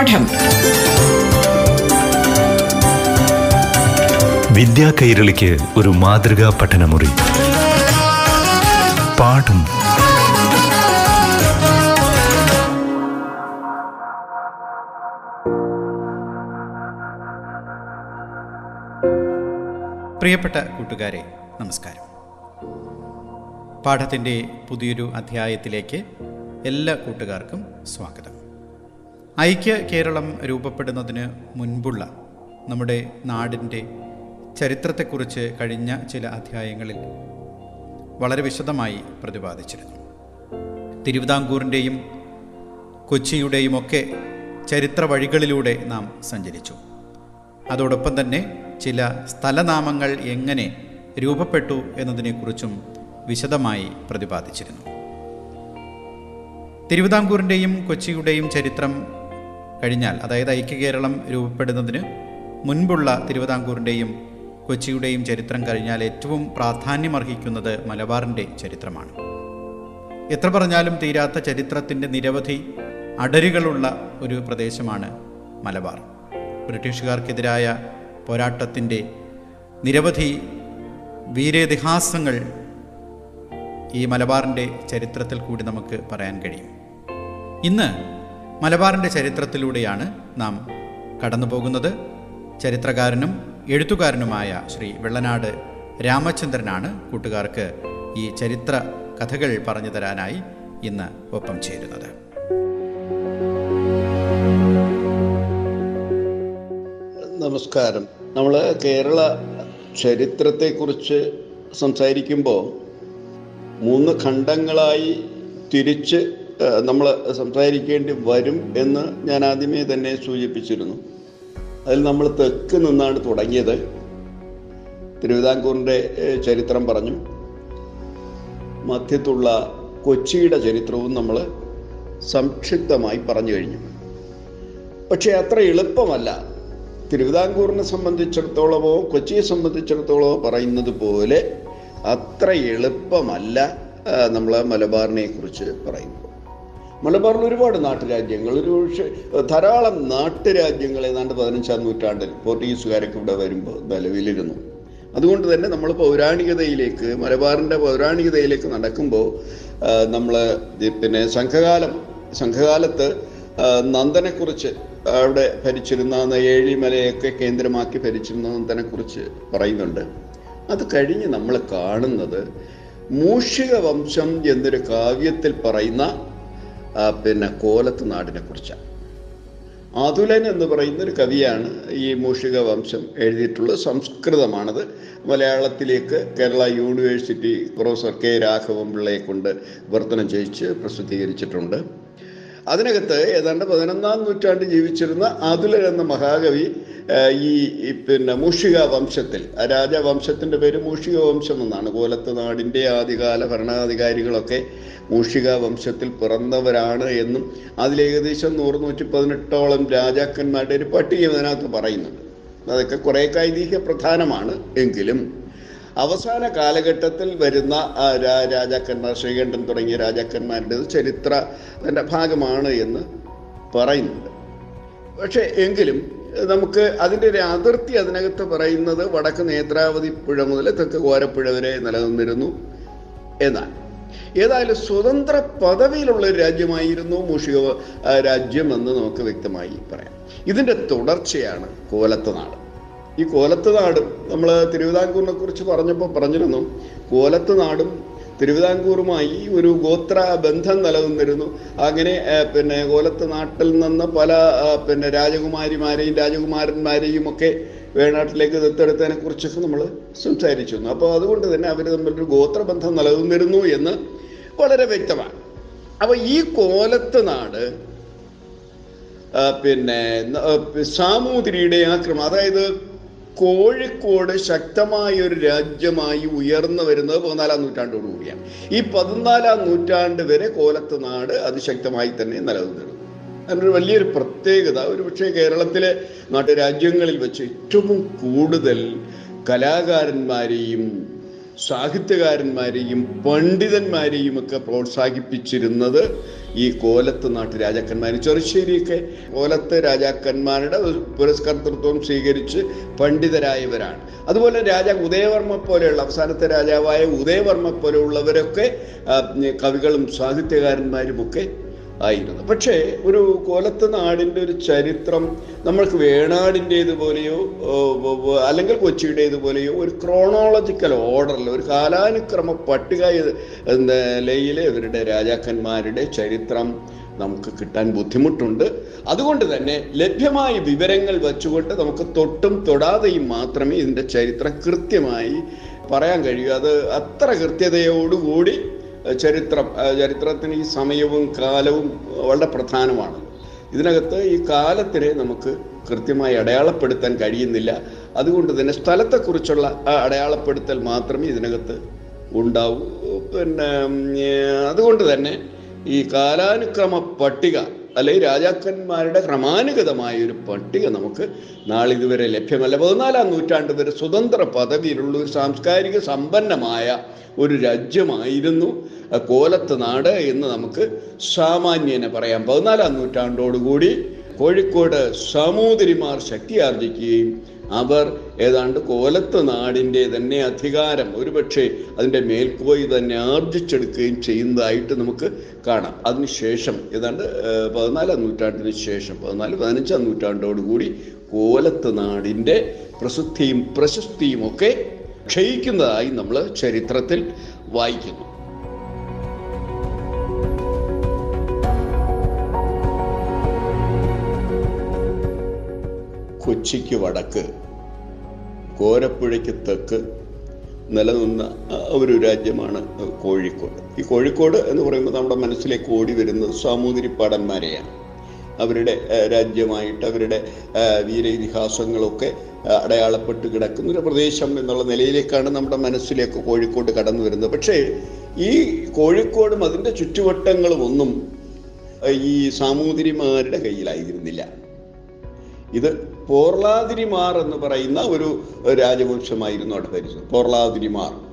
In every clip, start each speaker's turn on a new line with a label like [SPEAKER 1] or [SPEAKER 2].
[SPEAKER 1] പാഠം.
[SPEAKER 2] വിദ്യാ കൈരളിക്ക് ഒരു മാതൃകാ പഠനമുറി. പാഠം.
[SPEAKER 3] പ്രിയപ്പെട്ട കൂട്ടുകാരെ നമസ്കാരം. പാഠത്തിന്റെ പുതിയൊരു അധ്യായത്തിലേക്ക് എല്ലാ കൂട്ടുകാർക്കും സ്വാഗതം. ഐക്യ കേരളം രൂപപ്പെടുന്നതിന് മുൻപുള്ള നമ്മുടെ നാടിന്റെ ചരിത്രത്തെക്കുറിച്ച് കഴിഞ്ഞ ചില അധ്യായങ്ങളിൽ വളരെ വിശദമായി പ്രതിപാദിച്ചിരുന്നു. തിരുവിതാംകൂറിന്റെയും കൊച്ചിയുടെയും ഒക്കെ ചരിത്ര വഴികളിലൂടെ നാം സഞ്ചരിച്ചു. അതോടൊപ്പം തന്നെ ചില സ്ഥലനാമങ്ങൾ എങ്ങനെ രൂപപ്പെട്ടു എന്നതിനെക്കുറിച്ചും വിശദമായി പ്രതിപാദിച്ചിരുന്നു. തിരുവിതാംകൂറിന്റെയും കൊച്ചിയുടെയും ചരിത്രം കഴിഞ്ഞാൽ അതായത് ഐക്യ കേരളം രൂപപ്പെടുന്നതിന് മുൻപുള്ള തിരുവിതാംകൂറിന്റെയും കൊച്ചിയുടെയും ചരിത്രം കഴിഞ്ഞാൽ ഏറ്റവും പ്രാധാന്യമർഹിക്കുന്നത് മലബാറിന്റെ ചരിത്രമാണ്. എത്ര പറഞ്ഞാലും തീരാത്ത ചരിത്രത്തിന്റെ നിരവധി അടരുകളുള്ള ഒരു പ്രദേശമാണ് മലബാർ. ബ്രിട്ടീഷുകാർക്കെതിരായ പോരാട്ടത്തിന്റെ നിരവധി വീരേതിഹാസങ്ങൾ ഈ മലബാറിന്റെ ചരിത്രത്തിൽ കൂടി നമുക്ക് പറയാൻ കഴിയും. ഇന്ന് മലബാറിന്റെ ചരിത്രത്തിലൂടെയാണ് നാം കടന്നു പോകുന്നത് ചരിത്രകാരനും എഴുത്തുകാരനുമായ ശ്രീ വെള്ളനാട് രാമചന്ദ്രനാണ് കൂട്ടുകാർക്ക് ഈ ചരിത്ര കഥകൾ പറഞ്ഞു തരാനായി ഇന്ന് ഒപ്പം ചേരുന്നത്.
[SPEAKER 4] നമസ്കാരം. നമ്മൾ കേരള ചരിത്രത്തെക്കുറിച്ച് സംസാരിക്കുമ്പോൾ മൂന്ന് ഖണ്ഡങ്ങളായി തിരിച്ച് നമ്മൾ സംസാരിക്കേണ്ടി വരും എന്ന് ഞാൻ ആദ്യമേ തന്നെ സൂചിപ്പിച്ചിരുന്നു. അതിൽ നമ്മൾ തെക്ക് നിന്നാണ് തുടങ്ങിയത്. തിരുവിതാംകൂറിന്റെ ചരിത്രം പറഞ്ഞു. മധ്യത്തുള്ള കൊച്ചിയുടെ ചരിത്രവും നമ്മൾ സംക്ഷിപ്തമായി പറഞ്ഞു കഴിഞ്ഞു. പക്ഷേ അത്ര എളുപ്പമല്ല. തിരുവിതാംകൂറിനെ സംബന്ധിച്ചിടത്തോളമോ കൊച്ചിയെ സംബന്ധിച്ചിടത്തോളമോ പറയുന്നത് പോലെ അത്ര എളുപ്പമല്ല നമ്മൾ മലബാറിനെ കുറിച്ച് പറയുമ്പോൾ. മലബാറിൽ ഒരുപാട് നാട്ടുരാജ്യങ്ങൾ. ഒരു പക്ഷേ ധാരാളം നാട്ടുരാജ്യങ്ങൾ ഏതാണ്ട് പതിനഞ്ചാം നൂറ്റാണ്ടിൽ പോർട്ടുഗീസുകാരൊക്കെ ഇവിടെ വരുമ്പോൾ നിലവിലിരുന്നു. അതുകൊണ്ട് തന്നെ നമ്മൾ പൗരാണികതയിലേക്ക് മലബാറിന്റെ പൗരാണികതയിലേക്ക് നടക്കുമ്പോൾ നമ്മൾ പിന്നെ സംഘകാലം സംഘകാലത്ത് നന്ദനെക്കുറിച്ച് അവിടെ ഭരിച്ചിരുന്ന ഏഴിമലയൊക്കെ കേന്ദ്രമാക്കി ഭരിച്ചിരുന്ന നന്ദനെക്കുറിച്ച് പറയുന്നുണ്ട്. അത് കഴിഞ്ഞ് നമ്മൾ കാണുന്നത് മൂഷിക വംശം എന്നൊരു കാവ്യത്തിൽ പറയുന്ന പിന്നെ കോലത്ത് നാടിനെ കുറിച്ചാണ്. അതുലൻ എന്ന് പറയുന്ന ഒരു കവിയാണ് ഈ മൂഷിക വംശം എഴുതിയിട്ടുള്ളത്. സംസ്കൃതമാണത്. മലയാളത്തിലേക്ക് Kerala university professor K Raghavan പിള്ളയെ കൊണ്ട് വിവർത്തനം ചെയ്യിച്ച് പ്രസിദ്ധീകരിച്ചിട്ടുണ്ട്. അതിനകത്ത് ഏതാണ്ട് പതിനൊന്നാം നൂറ്റാണ്ട് ജീവിച്ചിരുന്ന അതുലൻ എന്ന മഹാകവി ഈ പിന്നെ മൂഷിക വംശത്തിൽ രാജവംശത്തിന്റെ പേര് മൂഷിക വംശം എന്നാണ്. കോലത്ത് നാടിന്റെ ആദ്യകാല ഭരണാധികാരികളൊക്കെ മൂഷിക വംശത്തിൽ പിറന്നവരാണ് എന്നും അതിലേകദേശം നൂറ് നൂറ്റി പതിനെട്ടോളം രാജാക്കന്മാരുടെ ഒരു പട്ടിക ഇതിനകത്ത് പറയുന്നുണ്ട്. അതൊക്കെ കുറേ ഐതിഹ്യ പ്രധാനമാണ് എങ്കിലും അവസാന കാലഘട്ടത്തിൽ വരുന്ന രാജാക്കന്മാർ ശ്രീകണ്ഠൻ തുടങ്ങിയ രാജാക്കന്മാരുടെ ചരിത്ര അതിന്റെ ഭാഗമാണ് എന്ന് പറയുന്നുണ്ട്. പക്ഷേ എങ്കിലും നമുക്ക് അതിന്റെ ഒരു അതിർത്തി അതിനകത്ത് പറയുന്നത് വടക്ക് നേത്രാവതി പുഴ മുതൽ തെക്ക് കോരപ്പുഴ വരെ നിലനിന്നിരുന്നു എന്നാണ്. ഏതായാലും സ്വതന്ത്ര പദവിയിലുള്ള ഒരു രാജ്യമായിരുന്നു മുഷിയോ രാജ്യം എന്ന് നമുക്ക് വ്യക്തമായി പറയാം. ഇതിന്റെ തുടർച്ചയാണ് കോലത്ത് നാട്. ഈ കോലത്ത് നാടും നമ്മൾ തിരുവിതാംകൂറിനെ കുറിച്ച് പറഞ്ഞപ്പോൾ പറഞ്ഞിരുന്നു. കോലത്ത് നാടും തിരുവിതാംകൂറുമായി ഒരു ഗോത്ര ബന്ധം നിലനിന്നിരുന്നു. അങ്ങനെ പിന്നെ കോലത്ത് നാട്ടിൽ നിന്ന് പല പിന്നെ രാജകുമാരിമാരെയും രാജകുമാരന്മാരെയും ഒക്കെ വേണാട്ടിലേക്ക് ദത്തെടുത്തതിനെ കുറിച്ചൊക്കെ നമ്മൾ സംസാരിച്ചിരുന്നു അപ്പോൾ അതുകൊണ്ട് തന്നെ അവർ തമ്മിലൊരു ഗോത്രബന്ധം നിലനിന്നിരുന്നു എന്ന് വളരെ വ്യക്തമാണ്. അപ്പോൾ ഈ കോലത്ത് നാട് പിന്നെ സാമൂതിരിയുടെ ആക്രമണം അതായത് കോഴിക്കോട് ശക്തമായ ഒരു രാജ്യമായി ഉയർന്നു വരുന്നത് പതിനാലാം നൂറ്റാണ്ടോടുകൂടിയാണ് ഈ പതിനാലാം നൂറ്റാണ്ട് വരെ കോലത്ത് നാട് അതിശക്തമായി തന്നെ നിലനിന്നിരുന്നു. അതിനൊരു വലിയൊരു പ്രത്യേകത ഒരു പക്ഷേ കേരളത്തിലെ നാട്ടുരാജ്യങ്ങളിൽ വെച്ച് ഏറ്റവും കൂടുതൽ കലാകാരന്മാരെയും സാഹിത്യകാരന്മാരെയും പണ്ഡിതന്മാരെയും ഒക്കെ പ്രോത്സാഹിപ്പിച്ചിരുന്നത് ഈ കോലത്ത് നാട്ടു രാജാക്കന്മാർ ചെറുശ്ശേരിയൊക്കെ കോലത്ത് രാജാക്കന്മാരുടെ പുരസ്കർത്തൃത്വം സ്വീകരിച്ച് പണ്ഡിതരായവരാണ്. അതുപോലെ രാജ ഉദയവർമ്മ പോലെയുള്ള അവസാനത്തെ രാജാവായ ഉദയവർമ്മ പോലെയുള്ളവരൊക്കെ കവികളും സാഹിത്യകാരന്മാരുമൊക്കെ ആയിരുന്നു പക്ഷേ ഒരു കൊലത്ത് നാടിന്റെ ഒരു ചരിത്രം നമ്മൾക്ക് വേണാടിന്റേതുപോലെയോ അല്ലെങ്കിൽ കൊച്ചിയുടേതുപോലെയോ ഒരു ക്രോണോളജിക്കൽ ഓർഡറിൽ ഒരു കാലാനുക്രമ പട്ടിക നിലയിൽ ഇവരുടെ രാജാക്കന്മാരുടെ ചരിത്രം നമുക്ക് കിട്ടാൻ ബുദ്ധിമുട്ടുണ്ട്. അതുകൊണ്ട് തന്നെ ലഭ്യമായ വിവരങ്ങൾ വെച്ചുകൊണ്ട് നമുക്ക് തൊട്ടും തൊടാതെയും മാത്രമേ ഇതിന്റെ ചരിത്രം കൃത്യമായി പറയാൻ കഴിയൂ. അത് അത്ര കൃത്യതയോടുകൂടി ചരിത്രം ചരിത്രത്തിന് ഈ സമയവും കാലവും വളരെ പ്രധാനമാണ്. ഇതിനകത്ത് ഈ കാലത്തിനെ നമുക്ക് കൃത്യമായി അടയാളപ്പെടുത്താൻ കഴിയുന്നില്ല. അതുകൊണ്ട് തന്നെ സ്ഥലത്തെക്കുറിച്ചുള്ള അടയാളപ്പെടുത്തൽ മാത്രമേ ഇതിനകത്ത് ഉണ്ടാവൂ. പിന്നെ അതുകൊണ്ട് തന്നെ ഈ കാലാനുക്രമ പട്ടിക അല്ലെങ്കിൽ രാജാക്കന്മാരുടെ ക്രമാനുഗതമായ ഒരു പട്ടിക നമുക്ക് നാളിതുവരെ ലഭ്യമല്ല. പതിനാലാം നൂറ്റാണ്ട് വരെ സ്വതന്ത്ര പദവിയിലുള്ള ഒരു സാംസ്കാരിക സമ്പന്നമായ ഒരു രാജ്യമായിരുന്നു കോലത്ത് നാട് എന്ന് നമുക്ക് സാമാന്യനെ പറയാം. പതിനാലാം നൂറ്റാണ്ടോടുകൂടി കോഴിക്കോട് സാമൂതിരിമാർ ശക്തിയാർജിക്കുകയും അവർ ഏതാണ്ട് കോലത്ത നാടിന്റെ തന്നെ അധികാരം ഒരുപക്ഷെ അതിന്റെ മേൽക്കോയി തന്നെ ആർജിച്ചെടുക്കുകയും ചെയ്യുന്നതായിട്ട് നമുക്ക് കാണാം. അതിനുശേഷം ഏതാണ്ട് പതിനാലാം നൂറ്റാണ്ടിന് ശേഷം പതിനാല് പതിനഞ്ചാം നൂറ്റാണ്ടോടുകൂടി കോലത്ത് നാടിന്റെ പ്രസിദ്ധിയും പ്രശസ്തിയും ഒക്കെ ക്ഷയിക്കുന്നതായി നമ്മൾ ചരിത്രത്തിൽ വായിക്കുന്നു. കൊച്ചിക്ക് വടക്ക് കോരപ്പുഴയ്ക്ക് തെക്ക് നിലനിന്ന ഒരു രാജ്യമാണ് കോഴിക്കോട്. ഈ കോഴിക്കോട് എന്ന് പറയുമ്പോൾ നമ്മുടെ മനസ്സിലേക്ക് ഓടി വരുന്നത് സാമൂതിരിപ്പാടന്മാരെയാണ്. അവരുടെ രാജ്യമായിട്ട് അവരുടെ വീര ഇതിഹാസങ്ങളൊക്കെ അടയാളപ്പെട്ട് കിടക്കുന്ന ഒരു പ്രദേശം എന്നുള്ള നിലയിലേക്കാണ് നമ്മുടെ മനസ്സിലേക്ക് കോഴിക്കോട് കടന്നു വരുന്നത്. പക്ഷേ ഈ കോഴിക്കോടും അതിന്റെ ചുറ്റുവട്ടങ്ങളും ഒന്നും ഈ സാമൂതിരിമാരുടെ കയ്യിലായിരുന്നില്ല. ഇത് പോർലാതിരിമാർ എന്ന് പറയുന്ന ഒരു രാജവംശമായിരുന്നു അവിടെ ഭരിച്ചത്. പോർലാതിരിമാർ.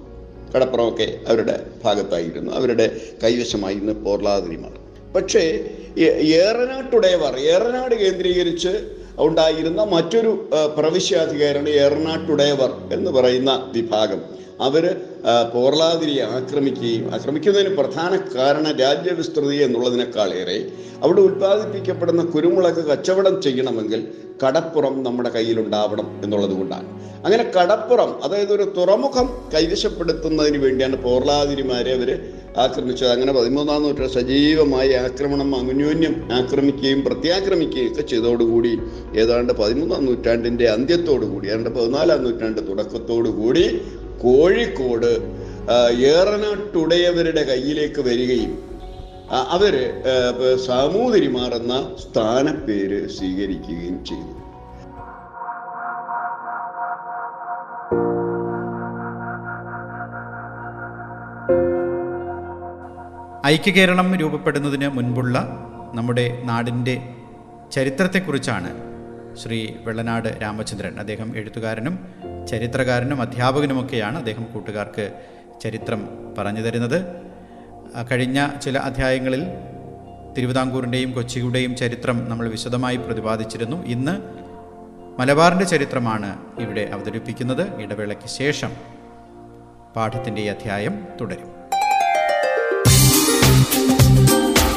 [SPEAKER 4] കടപ്പുറമൊക്കെ അവരുടെ ഭാഗത്തായിരുന്നു. അവരുടെ കൈവശമായിരുന്നു പോർലാതിരിമാർ. പക്ഷേ ഏറനാട്ടുടേവർ ഏറനാട് കേന്ദ്രീകരിച്ച് ഉണ്ടായിരുന്ന മറ്റൊരു പ്രവിശ്യാധികാരിയാണ് എറണാട്ടുടേവർ എന്ന് പറയുന്ന വിഭാഗം. അവർ ആ, പോർലാതിരിയെ ആക്രമിക്കുകയും ആക്രമിക്കുന്നതിന് പ്രധാന കാരണം രാജ്യവിസ്തൃതി എന്നുള്ളതിനേക്കാൾ ഏറെ അവിടെ ഉൽപ്പാദിപ്പിക്കപ്പെടുന്ന കുരുമുളക് കച്ചവടം ചെയ്യണമെങ്കിൽ കടപ്പുറം നമ്മുടെ കയ്യിലുണ്ടാവണം എന്നുള്ളത് കൊണ്ടാണ് അങ്ങനെ കടപ്പുറം അതായത് ഒരു തുറമുഖം കൈവശപ്പെടുത്തുന്നതിന് വേണ്ടിയാണ് പോർലാതിരിമാരെ അവർ ആക്രമിച്ചത്. അങ്ങനെ പതിമൂന്നാം നൂറ്റാണ്ട് സജീവമായി ആക്രമണം അന്യോന്യം ആക്രമിക്കുകയും പ്രത്യാക്രമിക്കുകയും ഒക്കെ ചെയ്തതോടുകൂടി ഏതാണ്ട് പതിമൂന്നാം നൂറ്റാണ്ടിന്റെ അന്ത്യത്തോടുകൂടി ഏതാണ്ട് പതിനാലാം നൂറ്റാണ്ട് തുടക്കത്തോടുകൂടി കോഴിക്കോട് ഏറനാട്ടുടയവരുടെ കയ്യിലേക്ക് വരികയും അവർ സാമൂതിരിമാർ എന്ന സ്ഥാനപ്പേര് സ്വീകരിക്കുകയും ചെയ്തു.
[SPEAKER 3] ഐക്യകേരളം രൂപപ്പെടുന്നതിന് മുൻപുള്ള നമ്മുടെ നാടിന്റെ ചരിത്രത്തെക്കുറിച്ചാണ് ശ്രീ വെള്ളനാട് രാമചന്ദ്രൻ അദ്ദേഹം എഴുത്തുകാരനും ചരിത്രകാരനും അധ്യാപകനുമൊക്കെയാണ് അദ്ദേഹം കൂട്ടുകാർക്ക് ചരിത്രം പറഞ്ഞു തരുന്നത്. കഴിഞ്ഞ ചില അധ്യായങ്ങളിൽ തിരുവിതാംകൂറിന്റെയും കൊച്ചിയുടെയും ചരിത്രം നമ്മൾ വിശദമായി പ്രതിപാദിച്ചിരുന്നു. ഇന്ന് മലബാറിന്റെ ചരിത്രമാണ് ഇവിടെ അവതരിപ്പിക്കുന്നത്. ഇടവേളയ്ക്ക് ശേഷം പാഠത്തിന്റെ ഈ അധ്യായം തുടരും.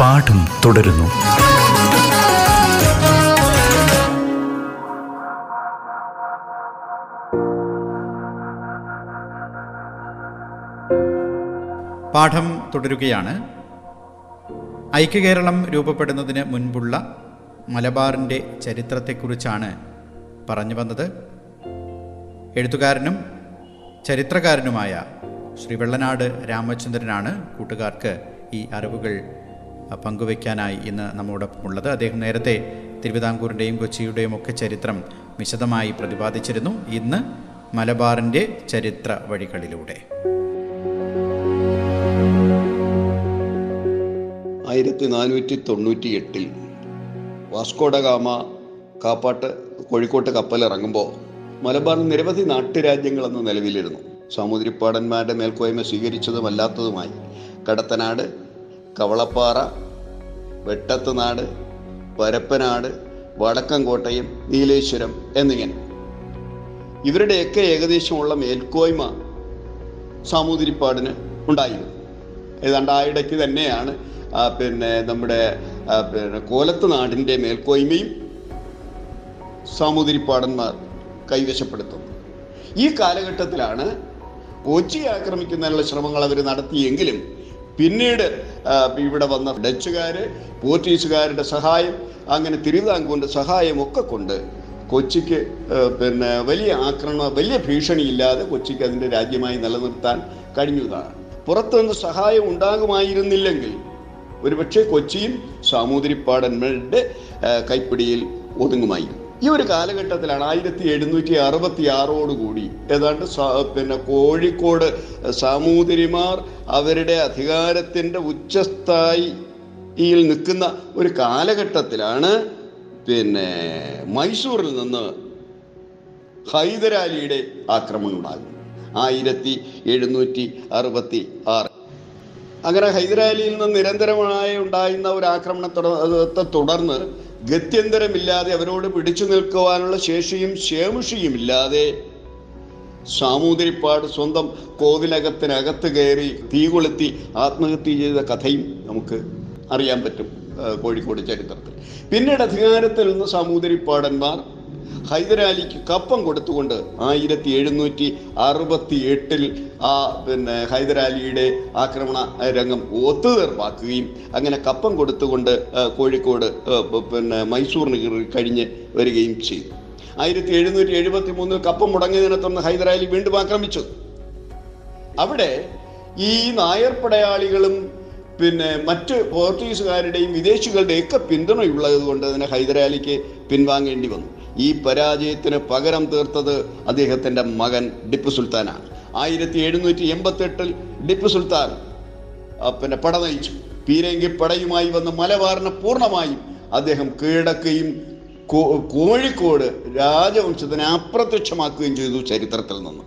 [SPEAKER 2] പാഠം തുടരുന്നു.
[SPEAKER 3] പാഠം തുടരുകയാണ്. ഐക്യകേരളം രൂപപ്പെടുന്നതിന് മുൻപുള്ള മലബാറിന്റെ ചരിത്രത്തെക്കുറിച്ചാണ് പറഞ്ഞു വന്നത്. എഴുത്തുകാരനും ചരിത്രകാരനുമായ ശ്രീ വെള്ളനാട് രാമചന്ദ്രനാണ് കൂട്ടുകാർക്ക് ഈ അറിവുകൾ പങ്കുവയ്ക്കാനായി ഇന്ന് നമ്മോടൊപ്പം ഉള്ളത് അദ്ദേഹം നേരത്തെ തിരുവിതാംകൂറിന്റെയും കൊച്ചിയുടെയും ഒക്കെ ചരിത്രം വിശദമായി പ്രതിപാദിച്ചിരുന്നു. ഇന്ന് മലബാറിന്റെ ചരിത്ര വഴികളിലൂടെ.
[SPEAKER 4] ആയിരത്തി നാനൂറ്റി തൊണ്ണൂറ്റി എട്ടിൽ വാസ്കോഡഗാമ കാപ്പാട്ട് കോഴിക്കോട്ട് കപ്പലിറങ്ങുമ്പോൾ മലബാറിൽ നിരവധി നാട്ടുരാജ്യങ്ങളെന്ന് നിലവിലിരുന്നു സാമൂതിരിപ്പാടന്മാരുടെ മേൽക്കോയ്മ സ്വീകരിച്ചതും അല്ലാത്തതുമായി കടത്തനാട് കവളപ്പാറ വെട്ടത്തുനാട് പരപ്പനാട് വടക്കൻകോട്ടയം നീലേശ്വരം എന്നിങ്ങനെ. ഇവരുടെയൊക്കെ ഏകദേശമുള്ള മേൽക്കോയ്മ സാമൂതിരിപ്പാടിന് ഉണ്ടായിരുന്നു. ഏതാണ്ട് ആ ഇടയ്ക്ക് തന്നെയാണ് പിന്നെ നമ്മുടെ പിന്നെ കോലത്ത് നാടിന്റെ മേൽക്കോയ്മയും സാമൂതിരിപ്പാടന്മാർ കൈവശപ്പെടുത്തുന്നത്. ഈ കാലഘട്ടത്തിലാണ് കൊച്ചി ആക്രമിക്കുന്നതിനുള്ള ശ്രമങ്ങൾ അവർ നടത്തിയെങ്കിലും പിന്നീട് ഇവിടെ വന്ന ഡച്ചുകാര് പോർച്ചുഗീസുകാരുടെ സഹായം അങ്ങനെ തിരുവിതാംകൂറിന്റെ സഹായമൊക്കെ കൊണ്ട് കൊച്ചിക്ക് പിന്നെ വലിയ ആക്രമണ വലിയ ഭീഷണിയില്ലാതെ കൊച്ചിക്ക് അതിന്റെ രാജ്യമായി നിലനിർത്താൻ കഴിഞ്ഞതാണ്. പുറത്തുനിന്ന് സഹായം ഉണ്ടാകുമായിരുന്നില്ലെങ്കിൽ ഒരുപക്ഷെ കൊച്ചിയും സാമൂതിരിപ്പാടന്മാരുടെ കൈപ്പിടിയിൽ ഒതുങ്ങുമായിരുന്നു. ഈ ഒരു കാലഘട്ടത്തിലാണ് ആയിരത്തി എഴുന്നൂറ്റി അറുപത്തി ആറോടുകൂടി ഏതാണ്ട് പിന്നെ കോഴിക്കോട് സാമൂതിരിമാർ അവരുടെ അധികാരത്തിന്റെ ഉച്ചസ്ഥായിയിൽ നിൽക്കുന്ന ഒരു കാലഘട്ടത്തിലാണ് പിന്നെ മൈസൂറിൽ നിന്ന് ഹൈദരാലിയുടെ ആക്രമണം ഉണ്ടാകുന്നത്. ആയിരത്തി എഴുന്നൂറ്റി അറുപത്തി ആറ് അങ്ങനെ ഹൈദരാലിയിൽ നിന്ന് നിരന്തരമായി ഉണ്ടായിരുന്ന ഒരു ആക്രമണത്തെ തുടർന്ന് ഗത്യന്തരമില്ലാതെ അവരോട് പിടിച്ചു നിൽക്കുവാനുള്ള ശേഷിയും ശേമുഷിയും ഇല്ലാതെ സാമൂതിരിപ്പാട് സ്വന്തം കോവിലകത്തിനകത്ത് കയറി തീ കൊളുത്തി ആത്മഹത്യ ചെയ്ത കഥയും നമുക്ക് അറിയാൻ പറ്റും കോഴിക്കോട് ചരിത്രത്തിൽ. പിന്നീട് അധികാരത്തിൽ നിന്ന് സാമൂതിരിപ്പാടന്മാർ ഹൈദരാലിക്ക് കപ്പം കൊടുത്തുകൊണ്ട് ആയിരത്തി എഴുന്നൂറ്റി അറുപത്തി എട്ടിൽ ആ പിന്നെ ഹൈദരാലിയുടെ ആക്രമണ രംഗം ഒത്തുതീർപ്പാക്കുകയും അങ്ങനെ കപ്പം കൊടുത്തുകൊണ്ട് കോഴിക്കോട് പിന്നെ മൈസൂറിന് കഴിഞ്ഞ് വരികയും ചെയ്തു. ആയിരത്തി എഴുന്നൂറ്റി എഴുപത്തി മൂന്നിൽ കപ്പം മുടങ്ങിയതിനെ തുടർന്ന് ഹൈദരാലി വീണ്ടും ആക്രമിച്ചു. അവിടെ ഈ നായർ പടയാളികളും പിന്നെ മറ്റ് പോർച്ചുഗീസുകാരുടെയും വിദേശികളുടെയും ഒക്കെ പിന്തുണയുള്ളത് കൊണ്ട് തന്നെ ഹൈദരാലിക്ക് പിൻവാങ്ങേണ്ടി വന്നു. ഈ പരാജയത്തിന് പകരം തീർത്തത് അദ്ദേഹത്തിന്റെ മകൻ ടിപ്പു സുൽത്താനാണ്. ആയിരത്തി എഴുന്നൂറ്റി എൺപത്തെട്ടിൽ ടിപ്പു സുൽത്താൻ പിന്നെ പട നയിച്ചു. പീരങ്കി പടയുമായി വന്ന് മലബാറിനെ പൂർണമായും അദ്ദേഹം കീഴടക്കുകയും കോഴിക്കോട് രാജവംശത്തിനെ അപ്രത്യക്ഷമാക്കുകയും ചെയ്തു ചരിത്രത്തിൽ നിന്ന്.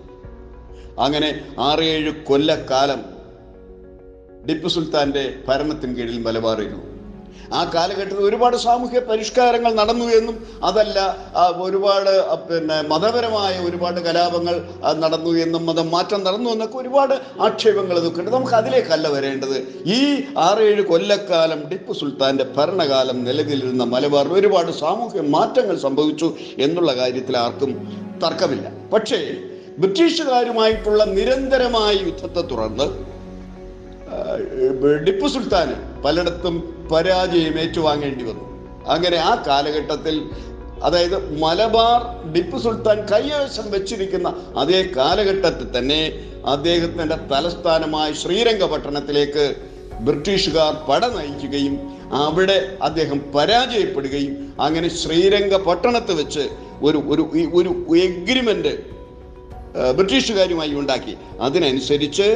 [SPEAKER 4] അങ്ങനെ ആറേഴ് കൊല്ലക്കാലം ടിപ്പു സുൽത്താന്റെ ഭരണത്തിന് കീഴിൽ മലബാറിരുന്നു ആ കാലഘട്ടത്തിൽ ഒരുപാട് സാമൂഹ്യ പരിഷ്കാരങ്ങൾ നടന്നു എന്നും അതല്ല ഒരുപാട് പിന്നെ മതപരമായ ഒരുപാട് കലാപങ്ങൾ നടന്നു എന്നും മതം മാറ്റം നടന്നു എന്നൊക്കെ ഒരുപാട് ആക്ഷേപങ്ങൾ ഇതൊക്കെ ഉണ്ട്. നമുക്ക് അതിലേക്കല്ല വരേണ്ടത്. ഈ ആറേഴ് കൊല്ലക്കാലം ടിപ്പു സുൽത്താന്റെ ഭരണകാലം നിലവിലിരുന്ന മലബാറിൽ ഒരുപാട് സാമൂഹ്യ മാറ്റങ്ങൾ സംഭവിച്ചു എന്നുള്ള കാര്യത്തിൽ ആർക്കും തർക്കമില്ല. പക്ഷേ ബ്രിട്ടീഷുകാരുമായിട്ടുള്ള നിരന്തരമായ യുദ്ധത്തെ തുടർന്ന് ടിപ്പു സുൽത്താന് പലയിടത്തും പരാജയം ഏറ്റുവാങ്ങേണ്ടി വന്നു. അങ്ങനെ ആ കാലഘട്ടത്തിൽ അതായത് മലബാർ ടിപ്പു സുൽത്താൻ കൈവശം വെച്ചിരിക്കുന്ന അതേ കാലഘട്ടത്തിൽ തന്നെ അദ്ദേഹത്തിന്റെ തലസ്ഥാനമായ ശ്രീരംഗപട്ടണത്തിലേക്ക് ബ്രിട്ടീഷുകാർ പട നയിക്കുകയും അവിടെ അദ്ദേഹം പരാജയപ്പെടുകയും അങ്ങനെ ശ്രീരംഗപട്ടണത്ത് വെച്ച് ഒരു ഒരു ഒരു എഗ്രിമെന്റ് ബ്രിട്ടീഷുകാരുമായി ഉണ്ടാക്കി. അതിനനുസരിച്ച്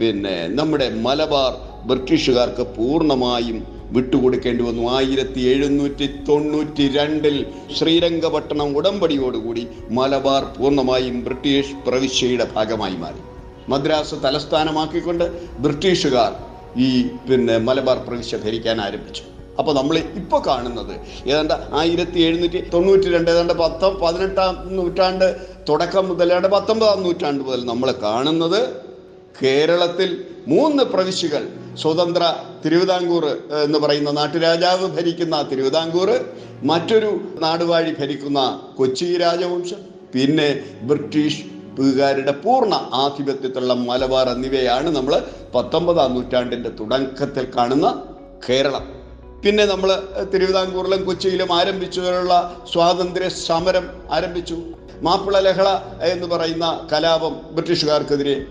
[SPEAKER 4] പിന്നെ നമ്മുടെ മലബാർ ബ്രിട്ടീഷുകാർക്ക് പൂർണമായും വിട്ടുകൊടുക്കേണ്ടി വന്നു. ആയിരത്തി എഴുന്നൂറ്റി തൊണ്ണൂറ്റി രണ്ടിൽ ശ്രീരംഗപട്ടണം ഉടമ്പടിയോടുകൂടി മലബാർ പൂർണമായും ബ്രിട്ടീഷ് പ്രവിശ്യയുടെ ഭാഗമായി മാറി. മദ്രാസ് തലസ്ഥാനമാക്കിക്കൊണ്ട് ബ്രിട്ടീഷുകാർ ഈ പിന്നെ മലബാർ പ്രവിശ്യ ഭരിക്കാൻ ആരംഭിച്ചു. അപ്പോൾ നമ്മൾ ഇപ്പോൾ കാണുന്നത് ഏതാണ്ട് ആയിരത്തി എഴുന്നൂറ്റി തൊണ്ണൂറ്റി രണ്ട് ഏതാണ്ട് പത്ത് പതിനെട്ടാം നൂറ്റാണ്ട് തുടക്കം മുതൽ ഏതാണ്ട് പത്തൊമ്പതാം നൂറ്റാണ്ട് മുതൽ നമ്മൾ കാണുന്നത് കേരളത്തിൽ മൂന്ന് പ്രവിശ്യകൾ. സ്വതന്ത്ര തിരുവിതാംകൂർ എന്ന് പറയുന്ന നാട്ടുരാജാവ് ഭരിക്കുന്ന തിരുവിതാംകൂർ മറ്റൊരു നാടുവാഴി ഭരിക്കുന്ന കൊച്ചി രാജവംശം പിന്നെ ബ്രിട്ടീഷ് ുകാരുടെ പൂർണ ആധിപത്യത്തിലുള്ള മലബാർ എന്നിവയാണ് നമ്മൾ പത്തൊമ്പതാം നൂറ്റാണ്ടിന്റെ തുടക്കത്തിൽ കാണുന്ന കേരളം. പിന്നെ നമ്മൾ തിരുവിതാംകൂറിലും കൊച്ചിയിലും ആരംഭിച്ചുള്ള സ്വാതന്ത്ര്യ സമരം ആരംഭിച്ചു. മാപ്പിള ലഹള എന്ന് പറയുന്ന കലാപം ബ്രിട്ടീഷുകാർക്കെതിരെ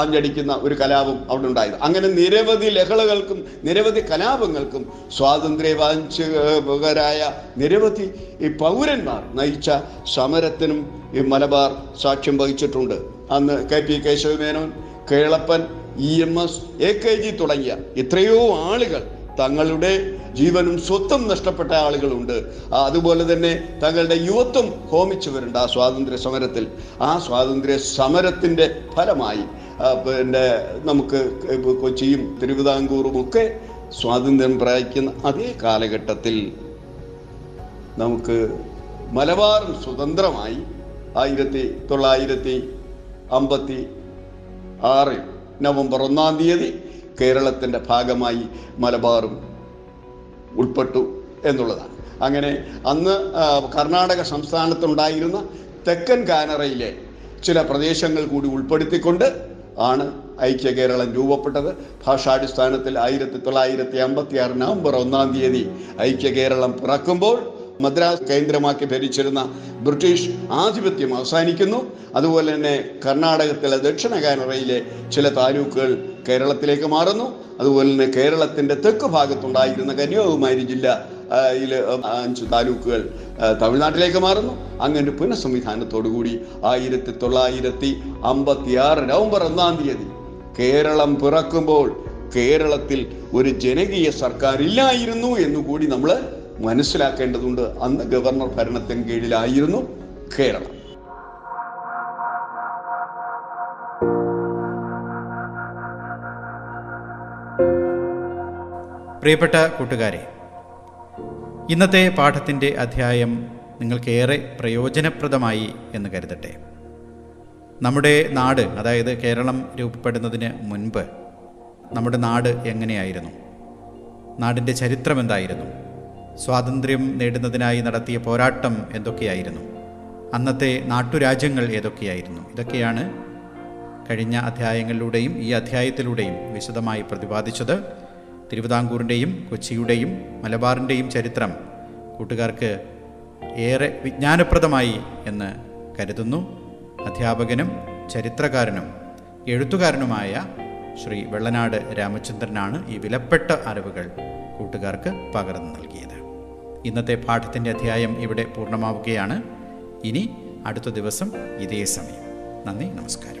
[SPEAKER 4] ആഞ്ഞടിക്കുന്ന ഒരു കലാപം അവിടെ ഉണ്ടായത്. അങ്ങനെ നിരവധി ലഹളകൾക്കും നിരവധി കലാപങ്ങൾക്കും സ്വാതന്ത്ര്യവാഞ്ചകരായ നിരവധി ഈ പൗരന്മാർ നയിച്ച സമരത്തിനും ഈ മലബാർ സാക്ഷ്യം വഹിച്ചിട്ടുണ്ട്. അന്ന് K P Kesava Menon Kelappan E M S A K G തുടങ്ങിയ എത്രയോ ആളുകൾ തങ്ങളുടെ ജീവനും സ്വത്തും നഷ്ടപ്പെട്ട ആളുകളുണ്ട്. അതുപോലെ തന്നെ തങ്ങളുടെ യുവത്വം ഹോമിച്ചവരുണ്ട് ആ സ്വാതന്ത്ര്യ സമരത്തിൽ. ആ സ്വാതന്ത്ര്യ സമരത്തിന്റെ ഫലമായി പിന്നെ നമുക്ക് കൊച്ചിയും തിരുവിതാംകൂറും ഒക്കെ സ്വാതന്ത്ര്യം പ്രാപിക്കുന്ന അതേ കാലഘട്ടത്തിൽ നമുക്ക് മലബാറും സ്വതന്ത്രമായി ആയിരത്തി തൊള്ളായിരത്തി അമ്പത്തി ആറ് നവംബർ ഒന്നാം തീയതി കേരളത്തിന്റെ ഭാഗമായി മലബാറും ഉൾപ്പെട്ടു എന്നുള്ളതാണ്. അങ്ങനെ അന്ന് കർണാടക സംസ്ഥാനത്തുണ്ടായിരുന്ന തെക്കൻ കാനറയിലെ ചില പ്രദേശങ്ങൾ കൂടി ഉൾപ്പെടുത്തിക്കൊണ്ട് ആണ് ഐക്യ കേരളം രൂപപ്പെട്ടത്. ഭാഷാടിസ്ഥാനത്തിൽ ആയിരത്തി തൊള്ളായിരത്തി അമ്പത്തി ആറ് നവംബർ ഒന്നാം തീയതി ഐക്യ കേരളം പിറക്കുമ്പോൾ മദ്രാസ് കേന്ദ്രമാക്കി ഭരിച്ചിരുന്ന ബ്രിട്ടീഷ് ആധിപത്യം അവസാനിക്കുന്നു. അതുപോലെ തന്നെ കർണാടകത്തിലെ ദക്ഷിണ കാനറയിലെ ചില താലൂക്കുകൾ കേരളത്തിലേക്ക് മാറുന്നു. അതുപോലെ തന്നെ കേരളത്തിന്റെ തെക്ക് ഭാഗത്തുണ്ടായിരുന്ന കന്യാകുമാരി ജില്ല യിലെ അഞ്ച് താലൂക്കുകൾ തമിഴ്നാട്ടിലേക്ക് മാറുന്നു. അങ്ങനെ പുനഃസംവിധാനത്തോടുകൂടി ആയിരത്തി തൊള്ളായിരത്തി അമ്പത്തി ആറ് നവംബർ ഒന്നാം തീയതി കേരളം പിറക്കുമ്പോൾ കേരളത്തിൽ ഒരു ജനകീയ സർക്കാർ ഇല്ലായിരുന്നു എന്നുകൂടി നമ്മൾ മനസ്സിലാക്കേണ്ടതുണ്ട്. അന്ന് ഗവർണർ ഭരണത്തിന് കീഴിലായിരുന്നു കേരളം.
[SPEAKER 3] പ്രിയപ്പെട്ട കൂട്ടുകാരെ ഇന്നത്തെ പാഠത്തിന്റെ അധ്യായം നിങ്ങൾക്കേറെ പ്രയോജനപ്രദമായി എന്ന് കരുതട്ടെ. നമ്മുടെ നാട് അതായത് കേരളം രൂപപ്പെടുന്നതിന് മുൻപ് നമ്മുടെ നാട് എങ്ങനെയായിരുന്നു? നാടിന്റെ ചരിത്രം എന്തായിരുന്നു? സ്വാതന്ത്ര്യം നേടുന്നതിനായി നടത്തിയ പോരാട്ടം എന്തൊക്കെയായിരുന്നു? അന്നത്തെ നാട്ടുരാജ്യങ്ങൾ ഏതൊക്കെയായിരുന്നു? ഇതൊക്കെയാണ് കഴിഞ്ഞ അധ്യായങ്ങളിലൂടെയും ഈ അധ്യായത്തിലൂടെയും വിശദമായി പ്രതിപാദിച്ചത്. തിരുവിതാംകൂറിന്റെയും കൊച്ചിയുടെയും മലബാറിന്റെയും ചരിത്രം കൂട്ടുകാർക്ക് ഏറെ വിജ്ഞാനപ്രദമായി എന്ന് കരുതുന്നു. അധ്യാപകനും ചരിത്രകാരനും എഴുത്തുകാരനുമായ ശ്രീ വെള്ളനാട് രാമചന്ദ്രനാണ് ഈ വിലപ്പെട്ട അറിവുകൾ കൂട്ടുകാർക്ക് പകർന്നു നൽകിയത്. ഇന്നത്തെ പാഠത്തിന്റെ അധ്യായം ഇവിടെ പൂർണമാവുകയാണ്. ഇനി അടുത്ത ദിവസം ഇതേ സമയം. നന്ദി നമസ്കാരം.